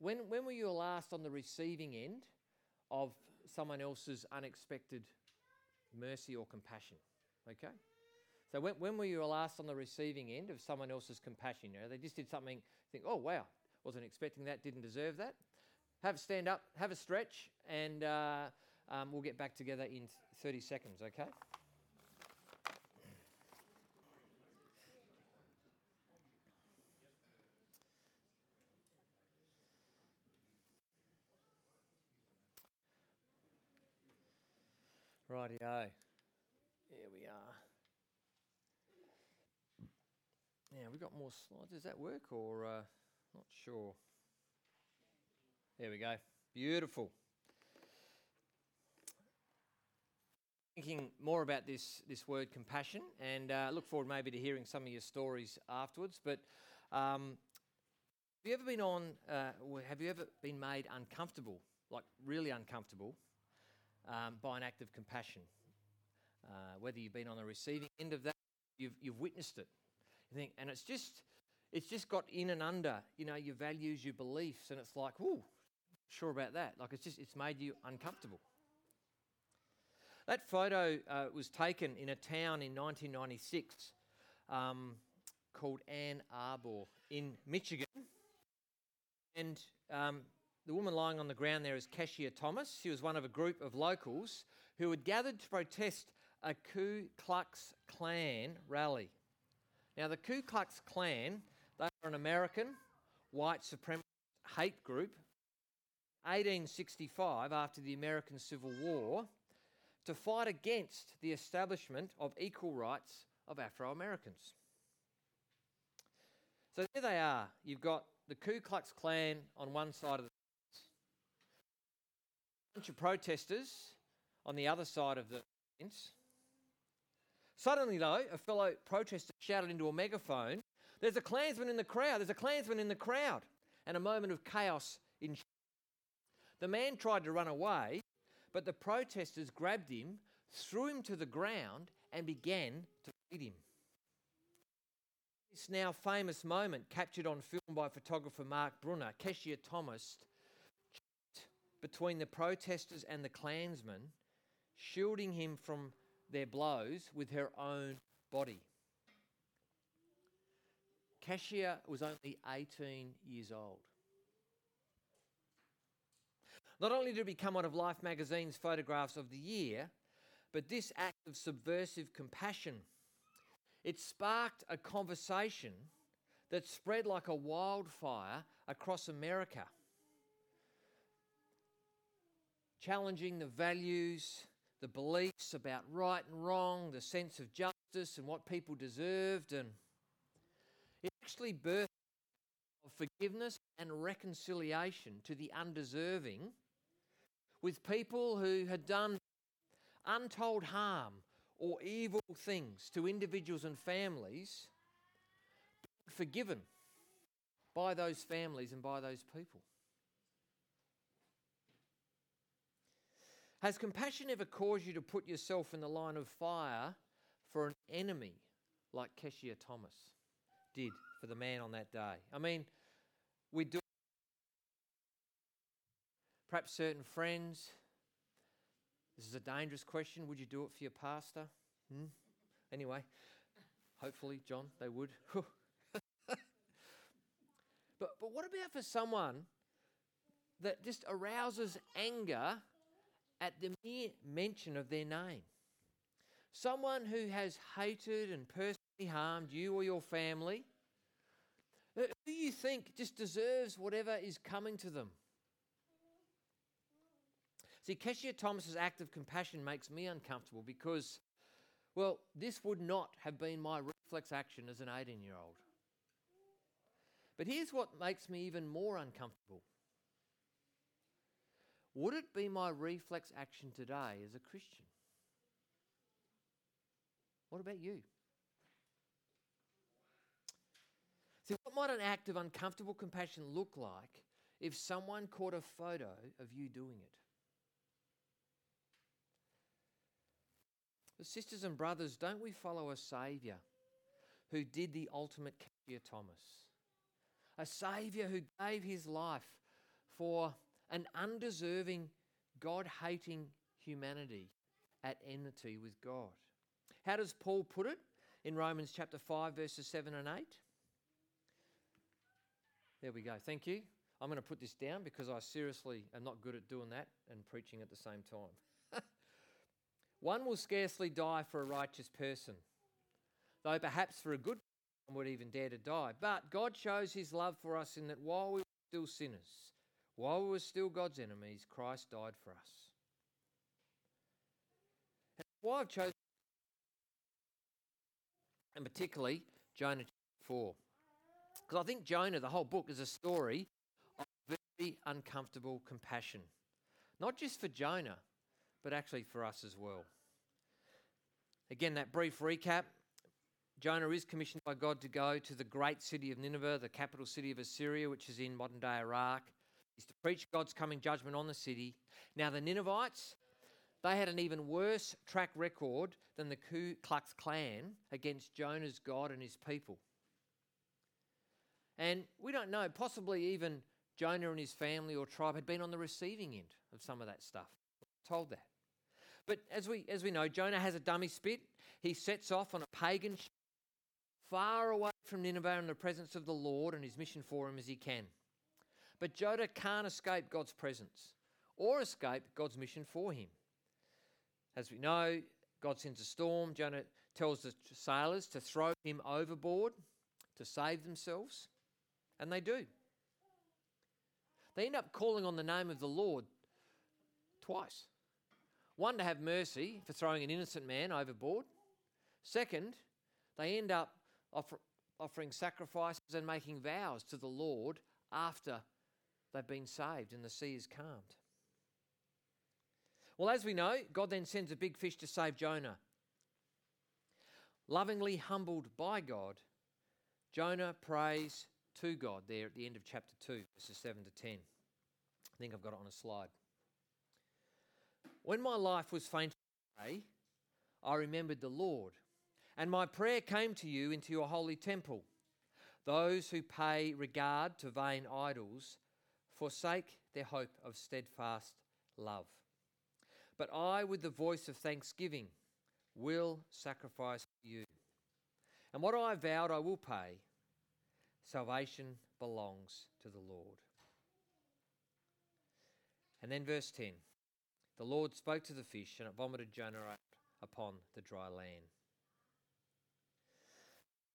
when, when were you last on the receiving end of someone else's unexpected mercy or compassion? Okay? So when, when were you last on the receiving end of someone else's compassion? You know, they just did something, think, oh, wow, wasn't expecting that, didn't deserve that. Have a stand up, have a stretch, and uh, um, we'll get back together in 30 seconds, okay? Rightio. Here we are. Now, we've got more slides. Does that work or uh, not sure? There we go. Beautiful. Thinking more about this, this word compassion and uh, look forward maybe to hearing some of your stories afterwards. But um, have you ever been on, uh, have you ever been made uncomfortable, like really uncomfortable, um, by an act of compassion. Uh, whether you've been on the receiving end of that, you've, you've witnessed it. You think, and it's just, it's just got in and under, you know, your values, your beliefs, and it's like, whoo, sure about that. Like it's just, it's made you uncomfortable. That photo uh, was taken in a town in 1996 um, called Ann Arbor in Michigan. And um, the woman lying on the ground there is Keshia Thomas. She was one of a group of locals who had gathered to protest a Ku Klux Klan rally. Now, the Ku Klux Klan, they were an American white supremacist hate group, 1865, after the American Civil War, to fight against the establishment of equal rights of Afro Americans. So there they are. You've got the Ku Klux Klan on one side of the bunch of protesters on the other side of the fence. Suddenly, though, a fellow protester shouted into a megaphone, There's a Klansman in the crowd! There's a Klansman in the crowd! And a moment of chaos ensued. The man tried to run away, but the protesters grabbed him, threw him to the ground, and began to beat him. This now famous moment, captured on film by photographer Mark Brunner, Keshia Thomas between the protesters and the Klansmen, shielding him from their blows with her own body. Keshia was only 18 years old. Not only did it become one of Life magazine's photographs of the year, but this act of subversive compassion, it sparked a conversation that spread like a wildfire across America challenging the values, the beliefs about right and wrong, the sense of justice and what people deserved. And it actually birthed of forgiveness and reconciliation to the undeserving with people who had done untold harm or evil things to individuals and families forgiven by those families and by those people. Has compassion ever caused you to put yourself in the line of fire for an enemy like Keshia Thomas did for the man on that day? I mean, we do. Perhaps certain friends. This is a dangerous question. Would you do it for your pastor? Hmm? Anyway, hopefully, John, they would. but, but what about for someone that just arouses anger at the mere mention of their name. Someone who has hated and personally harmed you or your family, uh, who you think just deserves whatever is coming to them. See, Keshia Thomas's act of compassion makes me uncomfortable because, well, this would not have been my reflex action as an 18 year old. But here's what makes me even more uncomfortable would it be my reflex action today as a Christian? What about you? See, what might an act of uncomfortable compassion look like if someone caught a photo of you doing it? sisters and brothers, don't we follow a Saviour who did the ultimate Keshia Thomas? A Saviour who gave his life for an undeserving, God hating humanity at enmity with God. How does Paul put it in Romans chapter 5, verses 7 and 8? There we go. Thank you. I'm going to put this down because I seriously am not good at doing that and preaching at the same time. One will scarcely die for a righteous person, though perhaps for a good one would even dare to die. But God shows his love for us in that while we were still sinners, while we were still God's enemies, Christ died for us. And why I've chosen, and particularly Jonah 4. Because I think Jonah, the whole book, is a story of very uncomfortable compassion. Not just for Jonah, but actually for us as well. Again, that brief recap Jonah is commissioned by God to go to the great city of Nineveh, the capital city of Assyria, which is in modern day Iraq. He's to preach God's coming judgment on the city. Now, the Ninevites, they had an even worse track record than the Ku Klux Klan against Jonah's God and his people. And we don't know, possibly even Jonah and his family or tribe had been on the receiving end of some of that stuff. Told that. But as we, as we know, Jonah has a dummy spit. He sets off on a pagan ship far away from Nineveh in the presence of the Lord and his mission for him as he can. But Jonah can't escape God's presence or escape God's mission for him. As we know, God sends a storm. Jonah tells the sailors to throw him overboard to save themselves. And they do. They end up calling on the name of the Lord twice. One, to have mercy for throwing an innocent man overboard. Second, they end up offer, offering sacrifices and making vows to the Lord after they've been saved and the sea is calmed. Well, as we know, God then sends a big fish to save Jonah. Lovingly humbled by God, Jonah prays to God there at the end of chapter 2, verses 7 to 10. I think I've got it on a slide. When my life was faint, I remembered the Lord, and my prayer came to you into your holy temple. Those who pay regard to vain idols forsake their hope of steadfast love. But I, with the voice of thanksgiving, will sacrifice you. And what I vowed I will pay Salvation belongs to the Lord. And then verse 10 The Lord spoke to the fish, and it vomited Jonah out upon the dry land.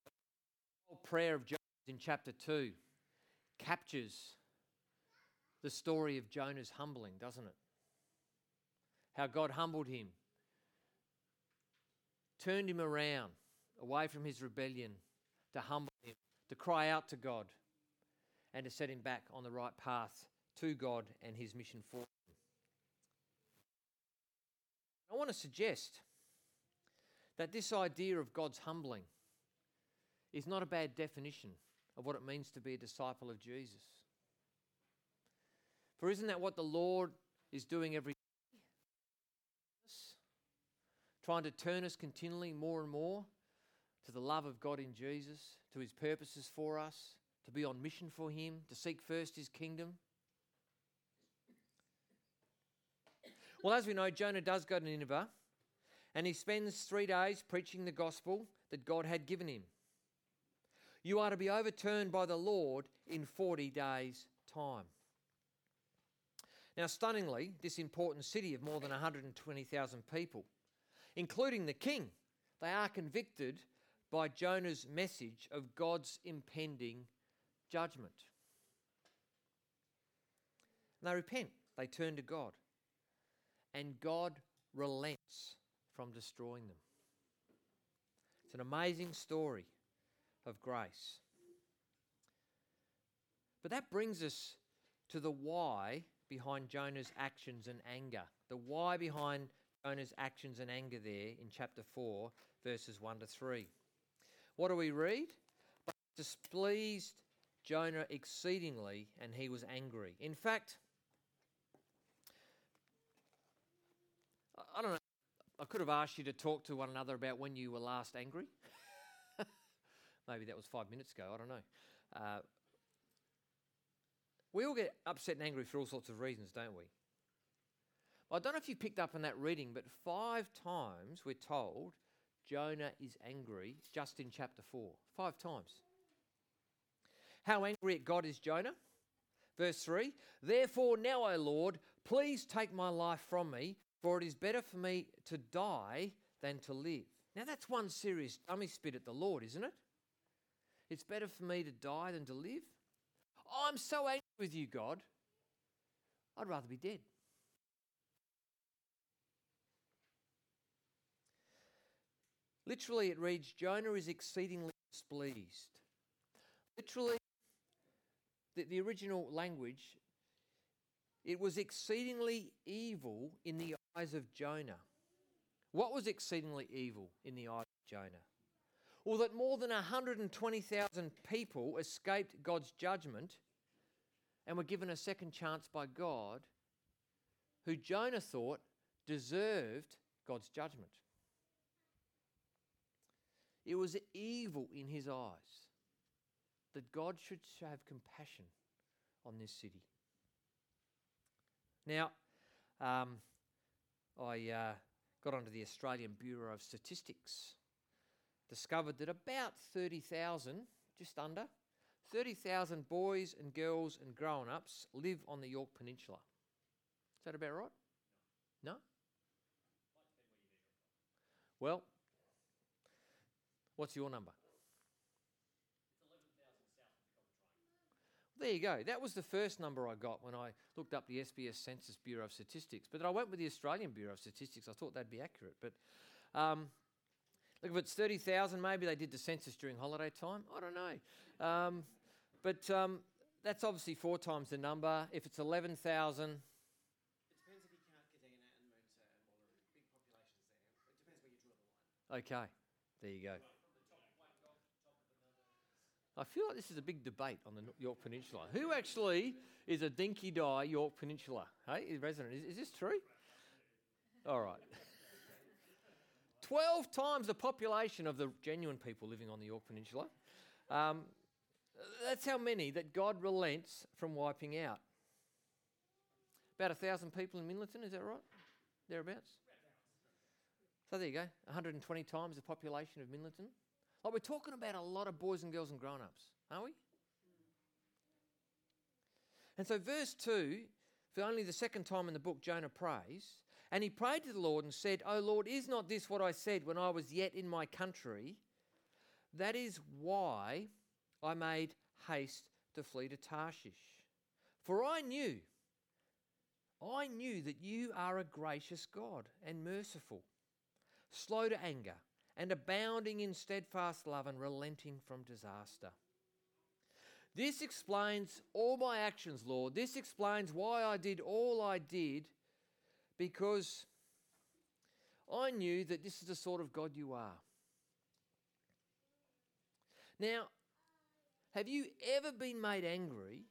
The whole prayer of Jonah in chapter 2 captures the story of Jonah's humbling, doesn't it? How God humbled him, turned him around away from his rebellion to humble him to cry out to God and to set him back on the right path to God and his mission for him. I want to suggest that this idea of God's humbling is not a bad definition of what it means to be a disciple of Jesus. For isn't that what the Lord is doing every day? Trying to turn us continually more and more to the love of God in Jesus, to his purposes for us, to be on mission for him, to seek first his kingdom. Well, as we know, Jonah does go to Nineveh and he spends three days preaching the gospel that God had given him. You are to be overturned by the Lord in 40 days' time. Now, stunningly, this important city of more than 120,000 people, including the king, they are convicted by Jonah's message of God's impending judgment. And they repent, they turn to God, and God relents from destroying them. It's an amazing story of grace. But that brings us to the why behind Jonah's actions and anger. The why behind Jonah's actions and anger there in chapter 4, verses 1 to 3. What do we read? But displeased Jonah exceedingly, and he was angry. In fact, I don't know. I could have asked you to talk to one another about when you were last angry. Maybe that was five minutes ago. I don't know. Uh, We all get upset and angry for all sorts of reasons, don't we? I don't know if you picked up on that reading, but five times we're told Jonah is angry just in chapter 4. Five times. How angry at God is Jonah? Verse 3 Therefore, now, O Lord, please take my life from me, for it is better for me to die than to live. Now, that's one serious dummy spit at the Lord, isn't it? It's better for me to die than to live. I'm so angry with you, God. I'd rather be dead. Literally, it reads Jonah is exceedingly displeased. Literally, the, the original language, it was exceedingly evil in the eyes of Jonah. What was exceedingly evil in the eyes of Jonah? Well, that more than 120,000 people escaped God's judgment and were given a second chance by God, who Jonah thought deserved God's judgment. It was evil in his eyes that God should have compassion on this city. Now, um, I uh, got onto the Australian Bureau of Statistics, discovered that about 30,000, just under, 30,000 boys and girls and grown ups live on the Yorke Peninsula. Is that about right? No? Well, what's your number? There you go. That was the first number I got when I looked up the SBS Census Bureau of Statistics. But I went with the Australian Bureau of Statistics. I thought that'd be accurate. But um, look, if it's 30,000, maybe they did the census during holiday time. I don't know. Um, but um, that's obviously four times the number. If it's 11,000. It depends if you count Kadina and Moonta and Wallaroo. Big populations there. It depends where you draw the line. Okay, there you go. I feel like this is a big debate on the Yorke Peninsula. Who actually is a dinky die Yorke Peninsula? Hey, resident? Is, is this true? All right. 12 times the population of the genuine people living on the Yorke Peninsula. Um, that's how many that God relents from wiping out. About a thousand people in Minlaton, is that right? Thereabouts? So there you go, 120 times the population of Minlaton. Like we're talking about a lot of boys and girls and grown ups, aren't we? And so, verse 2, for only the second time in the book, Jonah prays. And he prayed to the Lord and said, O Lord, is not this what I said when I was yet in my country? That is why I made haste to flee to Tarshish. For I knew, I knew that you are a gracious God and merciful, slow to anger, and abounding in steadfast love and relenting from disaster. This explains all my actions, Lord. This explains why I did all I did, because I knew that this is the sort of God you are. Now, have you ever been made angry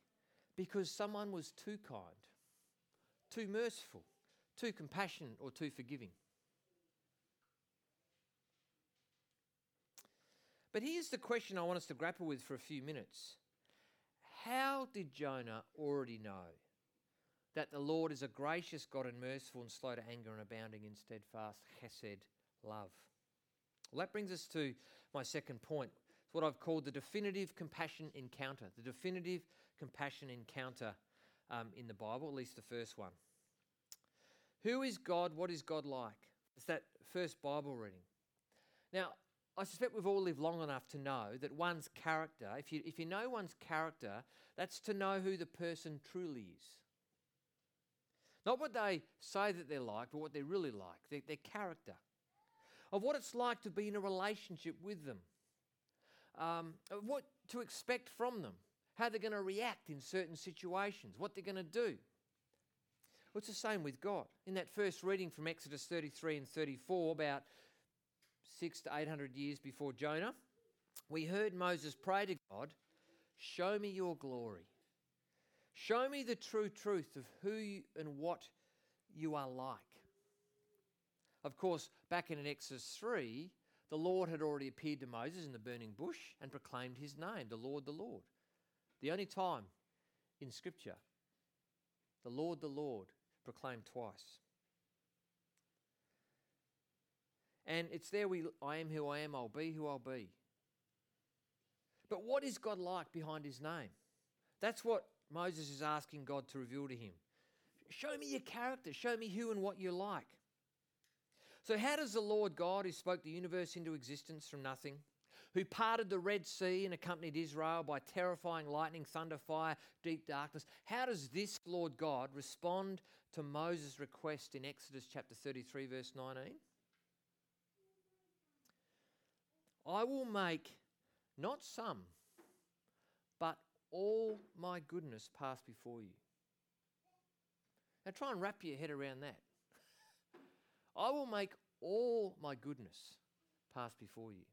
because someone was too kind, too merciful, too compassionate, or too forgiving? But here's the question I want us to grapple with for a few minutes. How did Jonah already know that the Lord is a gracious God and merciful and slow to anger and abounding in steadfast chesed love? Well, that brings us to my second point. It's what I've called the definitive compassion encounter. The definitive compassion encounter um, in the Bible, at least the first one. Who is God? What is God like? It's that first Bible reading. Now, I suspect we've all lived long enough to know that one's character, if you, if you know one's character, that's to know who the person truly is. Not what they say that they're like, but what they're really like, their, their character. Of what it's like to be in a relationship with them, um, what to expect from them, how they're going to react in certain situations, what they're going to do. Well, it's the same with God. In that first reading from Exodus 33 and 34 about six to eight hundred years before Jonah, we heard Moses pray to God, Show me your glory. Show me the true truth of who you, and what you are like. Of course, back in Exodus 3, the Lord had already appeared to Moses in the burning bush and proclaimed his name, the Lord, the Lord. The only time in Scripture. The Lord, the Lord, proclaimed twice. And it's there we I am who I am, I'll be who I'll be. But what is God like behind his name? That's what Moses is asking God to reveal to him. Show me your character, show me who and what you're like. So, how does the Lord God, who spoke the universe into existence from nothing, who parted the Red Sea and accompanied Israel by terrifying lightning, thunder, fire, deep darkness, how does this Lord God respond to Moses' request in Exodus chapter 33, verse 19? I will make not some, but all my goodness pass before you. Now try and wrap your head around that. I will make all my goodness pass before you.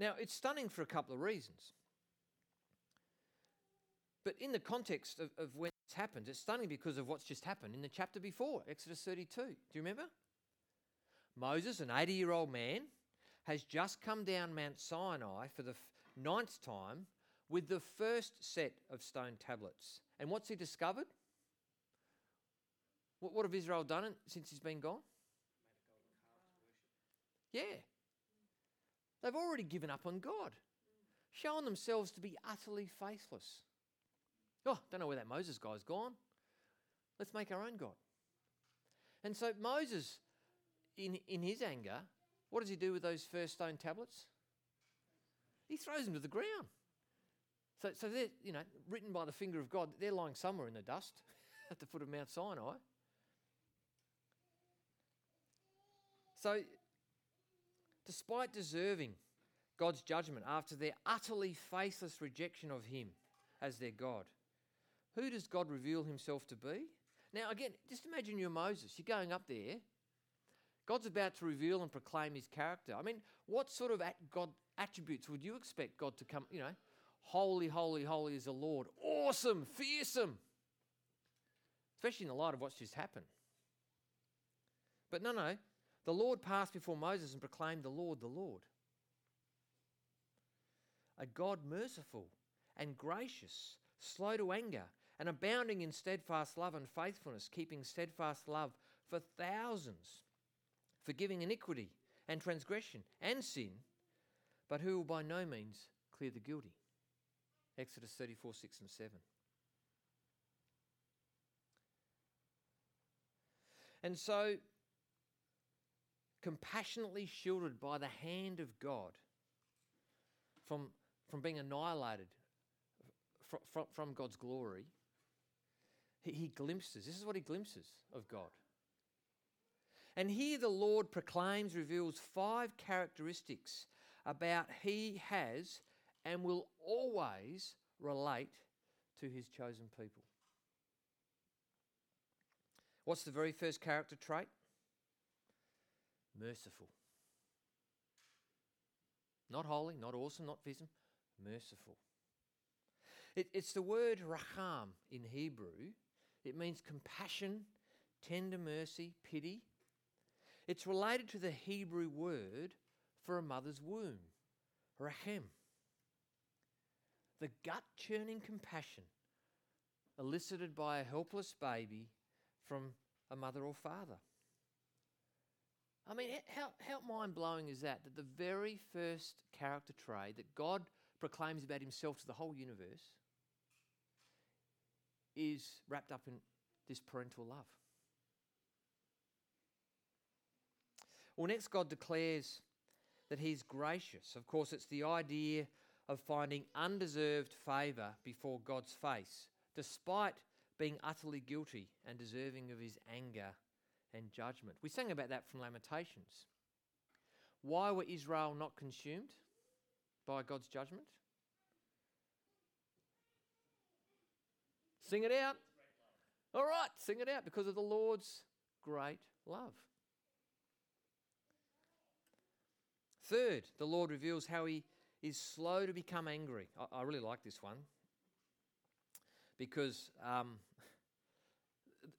Now, it's stunning for a couple of reasons. But in the context of, of when this happens, it's stunning because of what's just happened in the chapter before, Exodus 32. Do you remember? Moses, an 80 year old man, has just come down Mount Sinai for the f- ninth time with the first set of stone tablets. And what's he discovered? What, what have Israel done since he's been gone? Yeah. They've already given up on God, shown themselves to be utterly faithless. Oh, don't know where that Moses guy's gone. Let's make our own God. And so Moses, in, in his anger, what does he do with those first stone tablets? He throws them to the ground. So, so they're, you know, written by the finger of God, they're lying somewhere in the dust at the foot of Mount Sinai. So, despite deserving God's judgment after their utterly faithless rejection of Him as their God, who does God reveal Himself to be? Now, again, just imagine you're Moses. You're going up there. God's about to reveal and proclaim His character. I mean, what sort of God attributes would you expect God to come? You know, holy, holy, holy is the Lord. Awesome, fearsome. Especially in the light of what's just happened. But no, no. The Lord passed before Moses and proclaimed the Lord, the Lord. A God merciful and gracious, slow to anger, and abounding in steadfast love and faithfulness, keeping steadfast love for thousands, forgiving iniquity and transgression and sin, but who will by no means clear the guilty. Exodus 34 6 and 7. And so compassionately shielded by the hand of God from, from being annihilated from, from, from God's glory, he, he glimpses, this is what he glimpses of God. And here the Lord proclaims, reveals five characteristics about he has and will always relate to his chosen people. What's the very first character trait? Merciful. Not holy, not awesome, not vision, merciful. It, it's the word raham in Hebrew. It means compassion, tender mercy, pity. It's related to the Hebrew word for a mother's womb, rahem. The gut churning compassion elicited by a helpless baby from a mother or father. I mean, how, how mind blowing is that? That the very first character trait that God proclaims about himself to the whole universe is wrapped up in this parental love. Well, next, God declares that he's gracious. Of course, it's the idea of finding undeserved favour before God's face, despite being utterly guilty and deserving of his anger and judgment. We sang about that from Lamentations. Why were Israel not consumed by God's judgment? Sing it out. All right, sing it out because of the Lord's great love. Third, the Lord reveals how he is slow to become angry. I, I really like this one because um,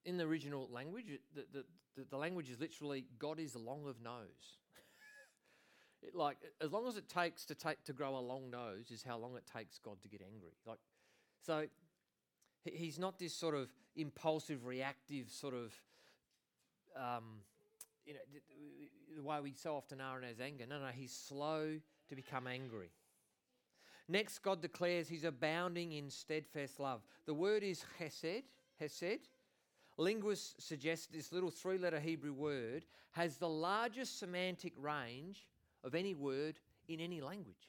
in the original language, the, the, the, the language is literally God is long of nose. it, like as long as it takes to take to grow a long nose is how long it takes God to get angry. Like So he- he's not this sort of impulsive, reactive sort of, um, you know, the way we so often are in his anger. No, no, he's slow to become angry. Next, God declares he's abounding in steadfast love. The word is hesed, hesed. Linguists suggest this little three letter Hebrew word has the largest semantic range of any word in any language.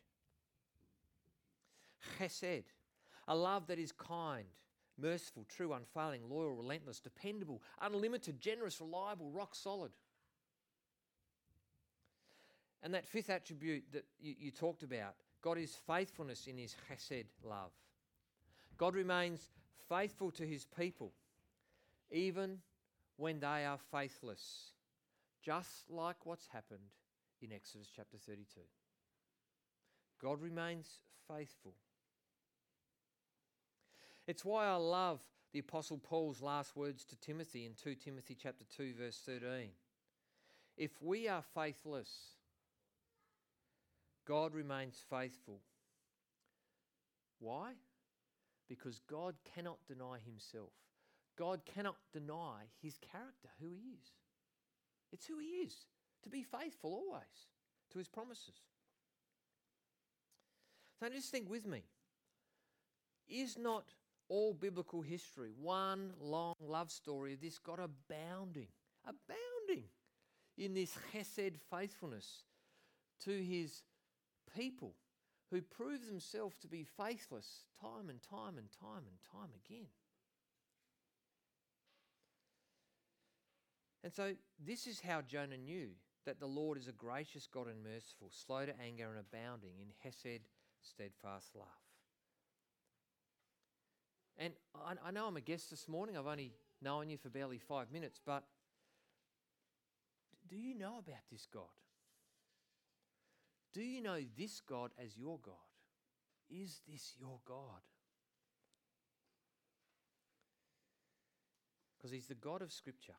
Chesed, a love that is kind, merciful, true, unfailing, loyal, relentless, dependable, unlimited, generous, reliable, rock solid. And that fifth attribute that you, you talked about, God is faithfulness in his chesed love. God remains faithful to his people, even when they are faithless, just like what's happened in Exodus chapter 32. God remains faithful. It's why I love the apostle Paul's last words to Timothy in 2 Timothy chapter 2 verse 13. If we are faithless, God remains faithful. Why? Because God cannot deny himself. God cannot deny his character, who he is. It's who he is, to be faithful always to his promises. So just think with me. Is not all biblical history one long love story of this God abounding, abounding in this chesed faithfulness to his people who prove themselves to be faithless time and time and time and time again? And so, this is how Jonah knew that the Lord is a gracious God and merciful, slow to anger and abounding in Hesed, steadfast love. And I, I, know I'm a guest this morning. I've only known you for barely five minutes, but do you know about this God? Do you know this God as your God? Is this your God? Because He's the God of Scripture.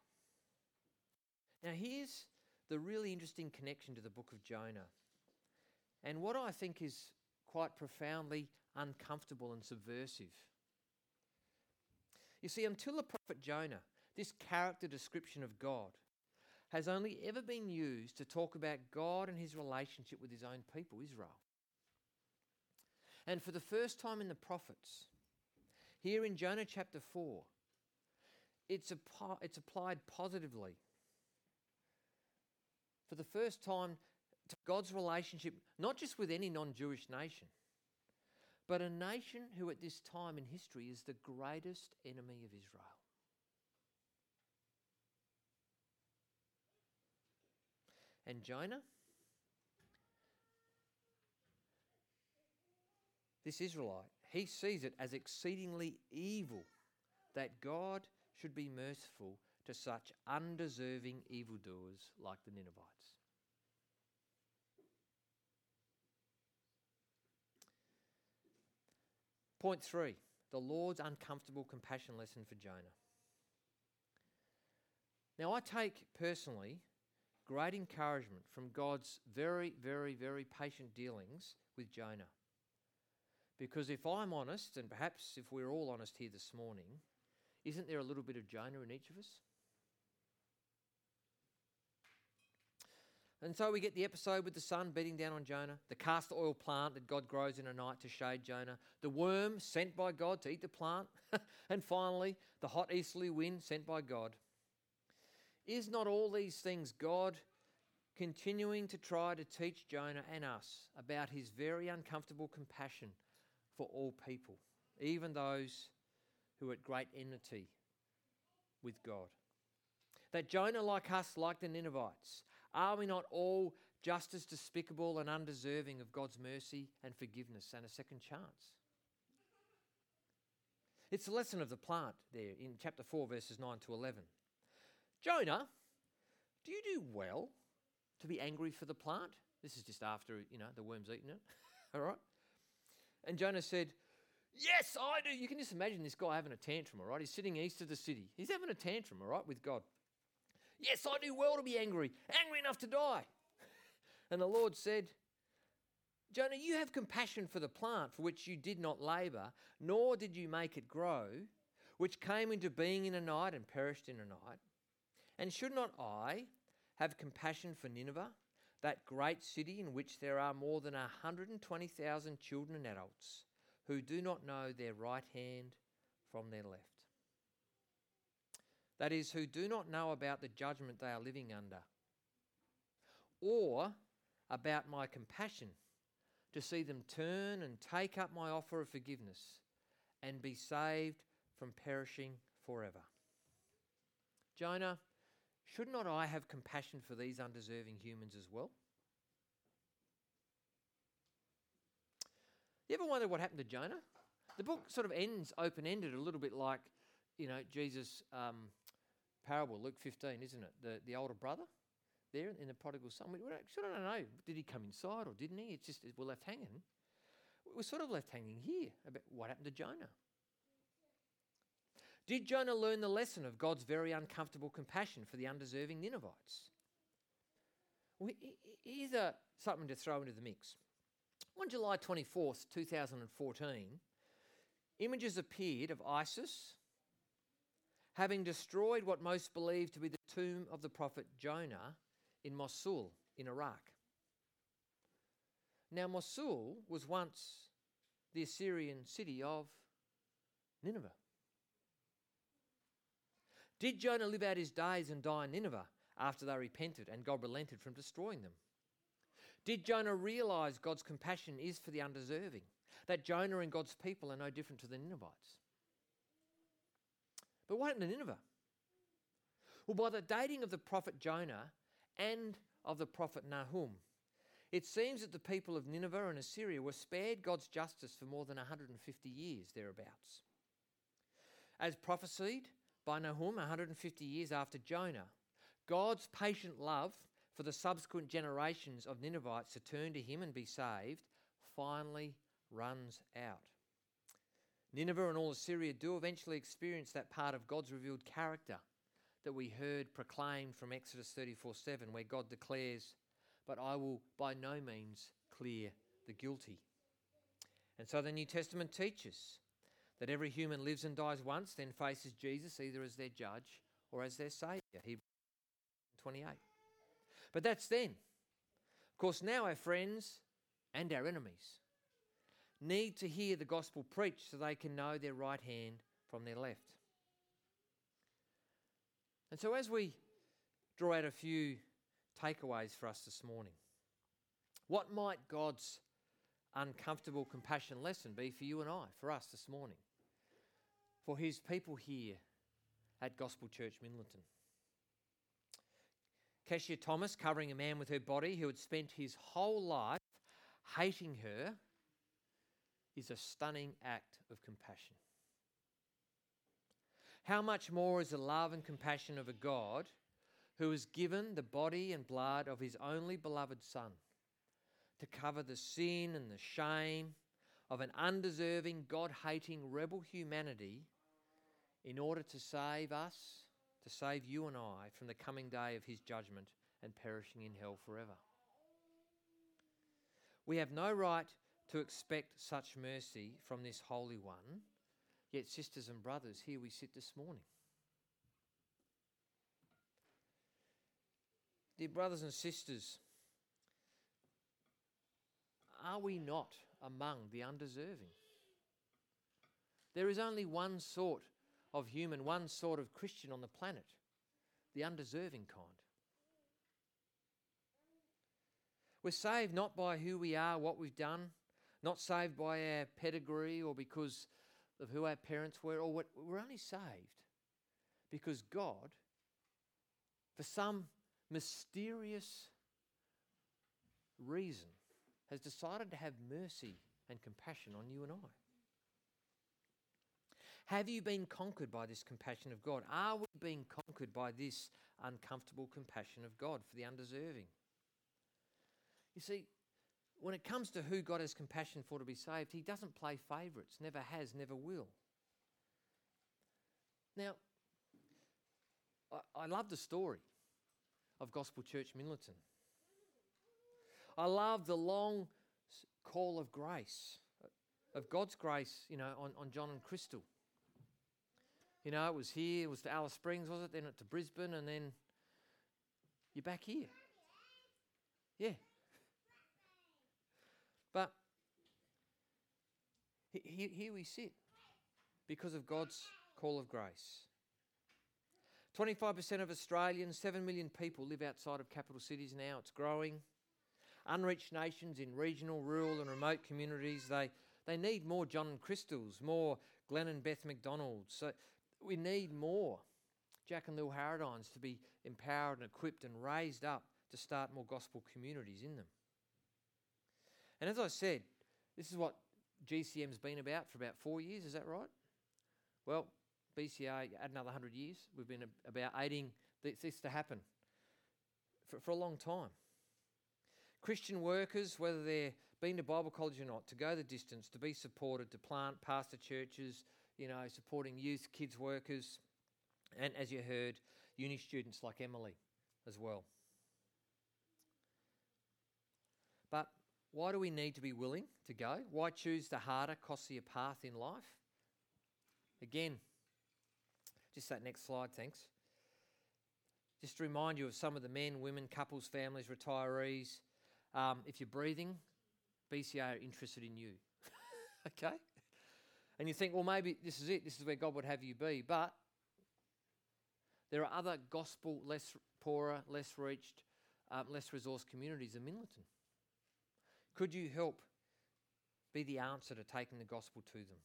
Now, here's the really interesting connection to the book of Jonah. And what I think is quite profoundly uncomfortable and subversive. You see, until the prophet Jonah, this character description of God has only ever been used to talk about God and his relationship with his own people, Israel. And for the first time in the prophets, here in Jonah chapter 4, it's, it's applied positively for the first time to God's relationship, not just with any non Jewish nation, but a nation who at this time in history is the greatest enemy of Israel. And Jonah, this Israelite, he sees it as exceedingly evil that God should be merciful to such undeserving evildoers like the Ninevites. Point three the Lord's uncomfortable compassion lesson for Jonah. Now, I take personally great encouragement from God's very, very, very patient dealings with Jonah. Because if I'm honest, and perhaps if we're all honest here this morning, isn't there a little bit of Jonah in each of us? And so we get the episode with the sun beating down on Jonah, the castor oil plant that God grows in a night to shade Jonah, the worm sent by God to eat the plant, and finally, the hot easterly wind sent by God. Is not all these things God continuing to try to teach Jonah and us about his very uncomfortable compassion for all people, even those who are at great enmity with God? That Jonah, like us, like the Ninevites, are we not all just as despicable and undeserving of God's mercy and forgiveness and a second chance? It's the lesson of the plant there in chapter 4, verses 9 to 11. Jonah, do you do well to be angry for the plant? This is just after, you know, the worm's eaten it. all right? And Jonah said, Yes, I do. You can just imagine this guy having a tantrum, all right? He's sitting east of the city. He's having a tantrum, all right, with God. Yes, I do well to be angry, angry enough to die. And the Lord said, Jonah, you have compassion for the plant for which you did not labour, nor did you make it grow, which came into being in a night and perished in a night. And should not I have compassion for Nineveh, that great city in which there are more than 120,000 children and adults who do not know their right hand from their left? That is, who do not know about the judgment they are living under, or about my compassion to see them turn and take up my offer of forgiveness and be saved from perishing forever. Jonah, should not I have compassion for these undeserving humans as well? You ever wonder what happened to Jonah? The book sort of ends open ended, a little bit like, you know, Jesus' um, parable, Luke 15, isn't it? The, the older brother there in the prodigal son. We sort of don't know. Did he come inside or didn't he? It's just we're left hanging. We're sort of left hanging here about what happened to Jonah. Did Jonah learn the lesson of God's very uncomfortable compassion for the undeserving Ninevites? Well, here's a, something to throw into the mix. On July 24th, 2014, images appeared of ISIS having destroyed what most believe to be the tomb of the prophet Jonah in Mosul, in Iraq. Now, Mosul was once the Assyrian city of Nineveh. Did Jonah live out his days and die in Nineveh after they repented and God relented from destroying them? Did Jonah realize God's compassion is for the undeserving? That Jonah and God's people are no different to the Ninevites? But what happened to Nineveh? Well, by the dating of the prophet Jonah, and of the prophet Nahum. It seems that the people of Nineveh and Assyria were spared God's justice for more than 150 years, thereabouts. As prophesied by Nahum 150 years after Jonah, God's patient love for the subsequent generations of Ninevites to turn to him and be saved finally runs out. Nineveh and all Assyria do eventually experience that part of God's revealed character that we heard proclaimed from Exodus 34 7, where God declares, But I will by no means clear the guilty. And so the New Testament teaches that every human lives and dies once, then faces Jesus either as their judge or as their Saviour. Hebrews 28. But that's then. Of course, now our friends and our enemies need to hear the gospel preached so they can know their right hand from their left. And so, as we draw out a few takeaways for us this morning, what might God's uncomfortable compassion lesson be for you and I, for us this morning, for His people here at Gospel Church Minlaton? Keshia Thomas covering a man with her body who had spent his whole life hating her is a stunning act of compassion. How much more is the love and compassion of a God who has given the body and blood of his only beloved Son to cover the sin and the shame of an undeserving, God hating, rebel humanity in order to save us, to save you and I from the coming day of his judgment and perishing in hell forever. We have no right to expect such mercy from this Holy One Yet, sisters and brothers, here we sit this morning. Dear brothers and sisters, are we not among the undeserving? There is only one sort of human, one sort of Christian on the planet, the undeserving kind. We're saved not by who we are, what we've done, not saved by our pedigree or because of who our parents were or what. We're only saved because God, for some mysterious reason, has decided to have mercy and compassion on you and I. Have you been conquered by this compassion of God? Are we being conquered by this uncomfortable compassion of God for the undeserving? You see, when it comes to who God has compassion for to be saved, He doesn't play favourites, never has, never will. Now, I, I love the story of Gospel Church Minlaton. I love the long call of grace, uh, of God's grace, you know, on, on John and Crystal. You know, it was here, it was to Alice Springs, was it? Then it to Brisbane, and then you're back here. Yeah. But here, we sit because of God's call of grace. 25% of Australians, 7 million people live outside of capital cities now. It's growing. Unreached nations in regional, rural, and remote communities, they, they need more John Crystals, more Glenn and Beth McDonald's. So we need more Jack and Lil Harradines to be empowered and equipped and raised up to start more gospel communities in them. And as I said, this is what GCM's been about for about four years, is that right? Well, BCA, add another 100 years, we've been about aiding this to happen for, for a long time. Christian workers, whether they're been to Bible college or not, to go the distance, to be supported, to plant pastor churches, you know, supporting youth, kids workers, and as you heard, uni students like Emily as well. But why do we need to be willing to go? Why choose the harder, costlier path in life? Again, just that next slide, thanks. Just to remind you of some of the men, women, couples, families, retirees. Um, if you're breathing, BCA are interested in you. okay? And you think, well, maybe this is it, this is where God would have you be. But there are other gospel, less poorer, less reached, um, less resourced communities in Minlaton. Could you help be the answer to taking the gospel to them?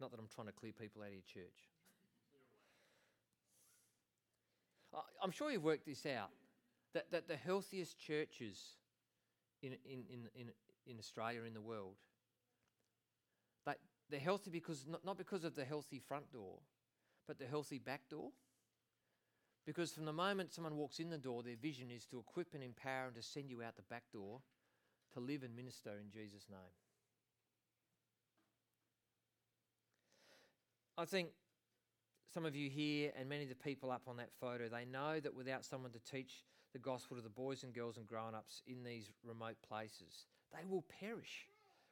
Not that I'm trying to clear people out of your church. I'm sure you've worked this out that, that the healthiest churches in, in, in, in, in Australia, in the world, that they're healthy because not, not because of the healthy front door, but the healthy back door. Because from the moment someone walks in the door, their vision is to equip and empower and to send you out the back door to live and minister in Jesus' name. I think some of you here and many of the people up on that photo, they know that without someone to teach the gospel to the boys and girls and grown ups in these remote places, they will perish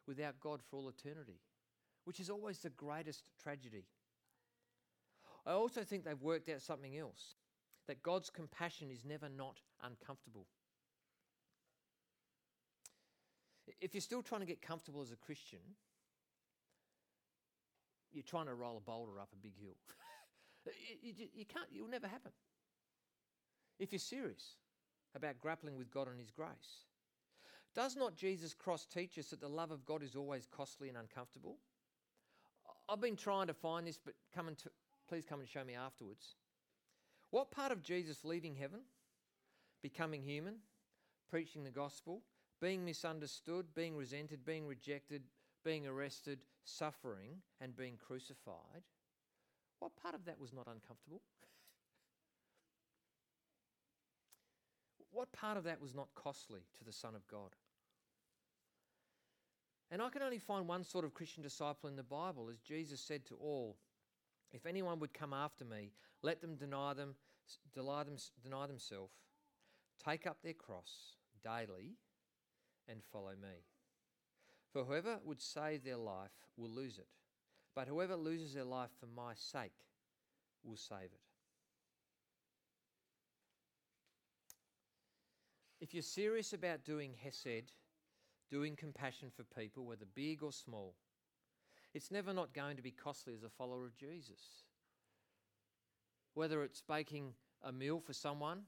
without God for all eternity, which is always the greatest tragedy. I also think they've worked out something else that God's compassion is never not uncomfortable. If you're still trying to get comfortable as a Christian, you're trying to roll a boulder up a big hill. you, you, you can't, it'll never happen. If you're serious about grappling with God and His grace. Does not Jesus' cross teach us that the love of God is always costly and uncomfortable? I've been trying to find this, but come and t- please come and show me afterwards. What part of Jesus leaving heaven, becoming human, preaching the gospel, being misunderstood, being resented, being rejected, being arrested, suffering, and being crucified, what part of that was not uncomfortable? what part of that was not costly to the Son of God? And I can only find one sort of Christian disciple in the Bible, as Jesus said to all, If anyone would come after me, let them deny, them, deny, them, deny themselves, take up their cross daily, and follow me. For whoever would save their life will lose it, but whoever loses their life for my sake will save it. If you're serious about doing Hesed, doing compassion for people, whether big or small, it's never not going to be costly as a follower of Jesus. Whether it's baking a meal for someone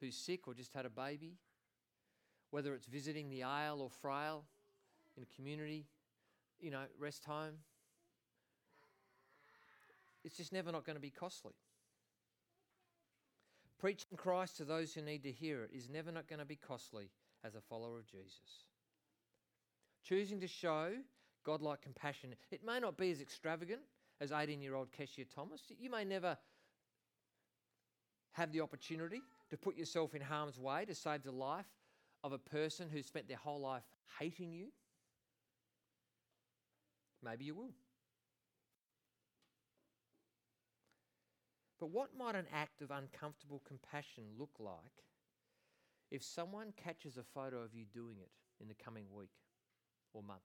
who's sick or just had a baby, whether it's visiting the aisle or frail in a community, you know, rest home, it's just never not going to be costly. Preaching Christ to those who need to hear it is never not going to be costly as a follower of Jesus. Choosing to show godlike compassion, it may not be as extravagant as 18 year old Keshia Thomas. You may never have the opportunity to put yourself in harm's way to save the life of a person who spent their whole life hating you. Maybe you will. But what might an act of uncomfortable compassion look like if someone catches a photo of you doing it in the coming week? or month?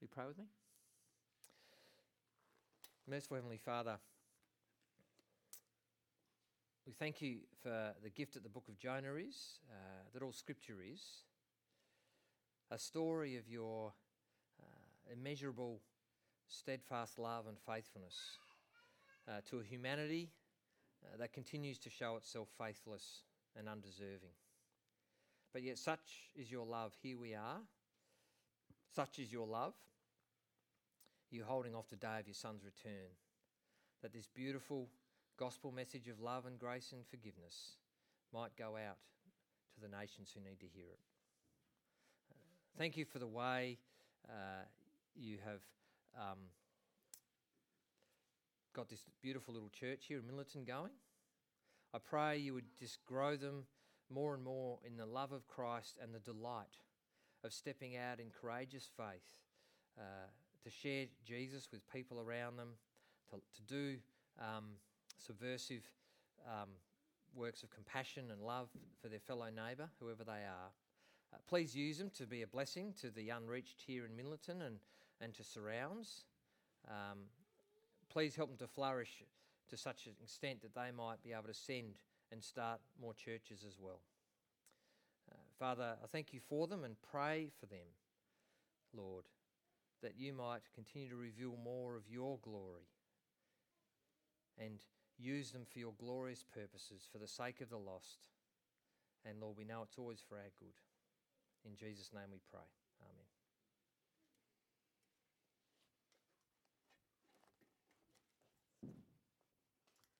You pray with me? Merciful Heavenly Father, we thank you for the gift that the book of Jonah is, uh, that all scripture is, a story of your uh, immeasurable, steadfast love and faithfulness uh, to a humanity uh, that continues to show itself faithless and undeserving. But yet, such is your love. Here we are. Such is your love. You're holding off the day of your Son's return. That this beautiful gospel message of love and grace and forgiveness might go out to the nations who need to hear it. Thank you for the way uh, you have um, got this beautiful little church here in Minlaton going. I pray you would just grow them more and more in the love of Christ and the delight of stepping out in courageous faith uh, to share Jesus with people around them, to, to do um, subversive um, works of compassion and love for their fellow neighbour, whoever they are. Uh, please use them to be a blessing to the unreached here in Minlaton and, and to surrounds. Um, please help them to flourish to such an extent that they might be able to send and start more churches as well. Uh, Father, I thank you for them and pray for them, Lord, that you might continue to reveal more of your glory and use them for your glorious purposes for the sake of the lost. And Lord, we know it's always for our good. In Jesus' name we pray.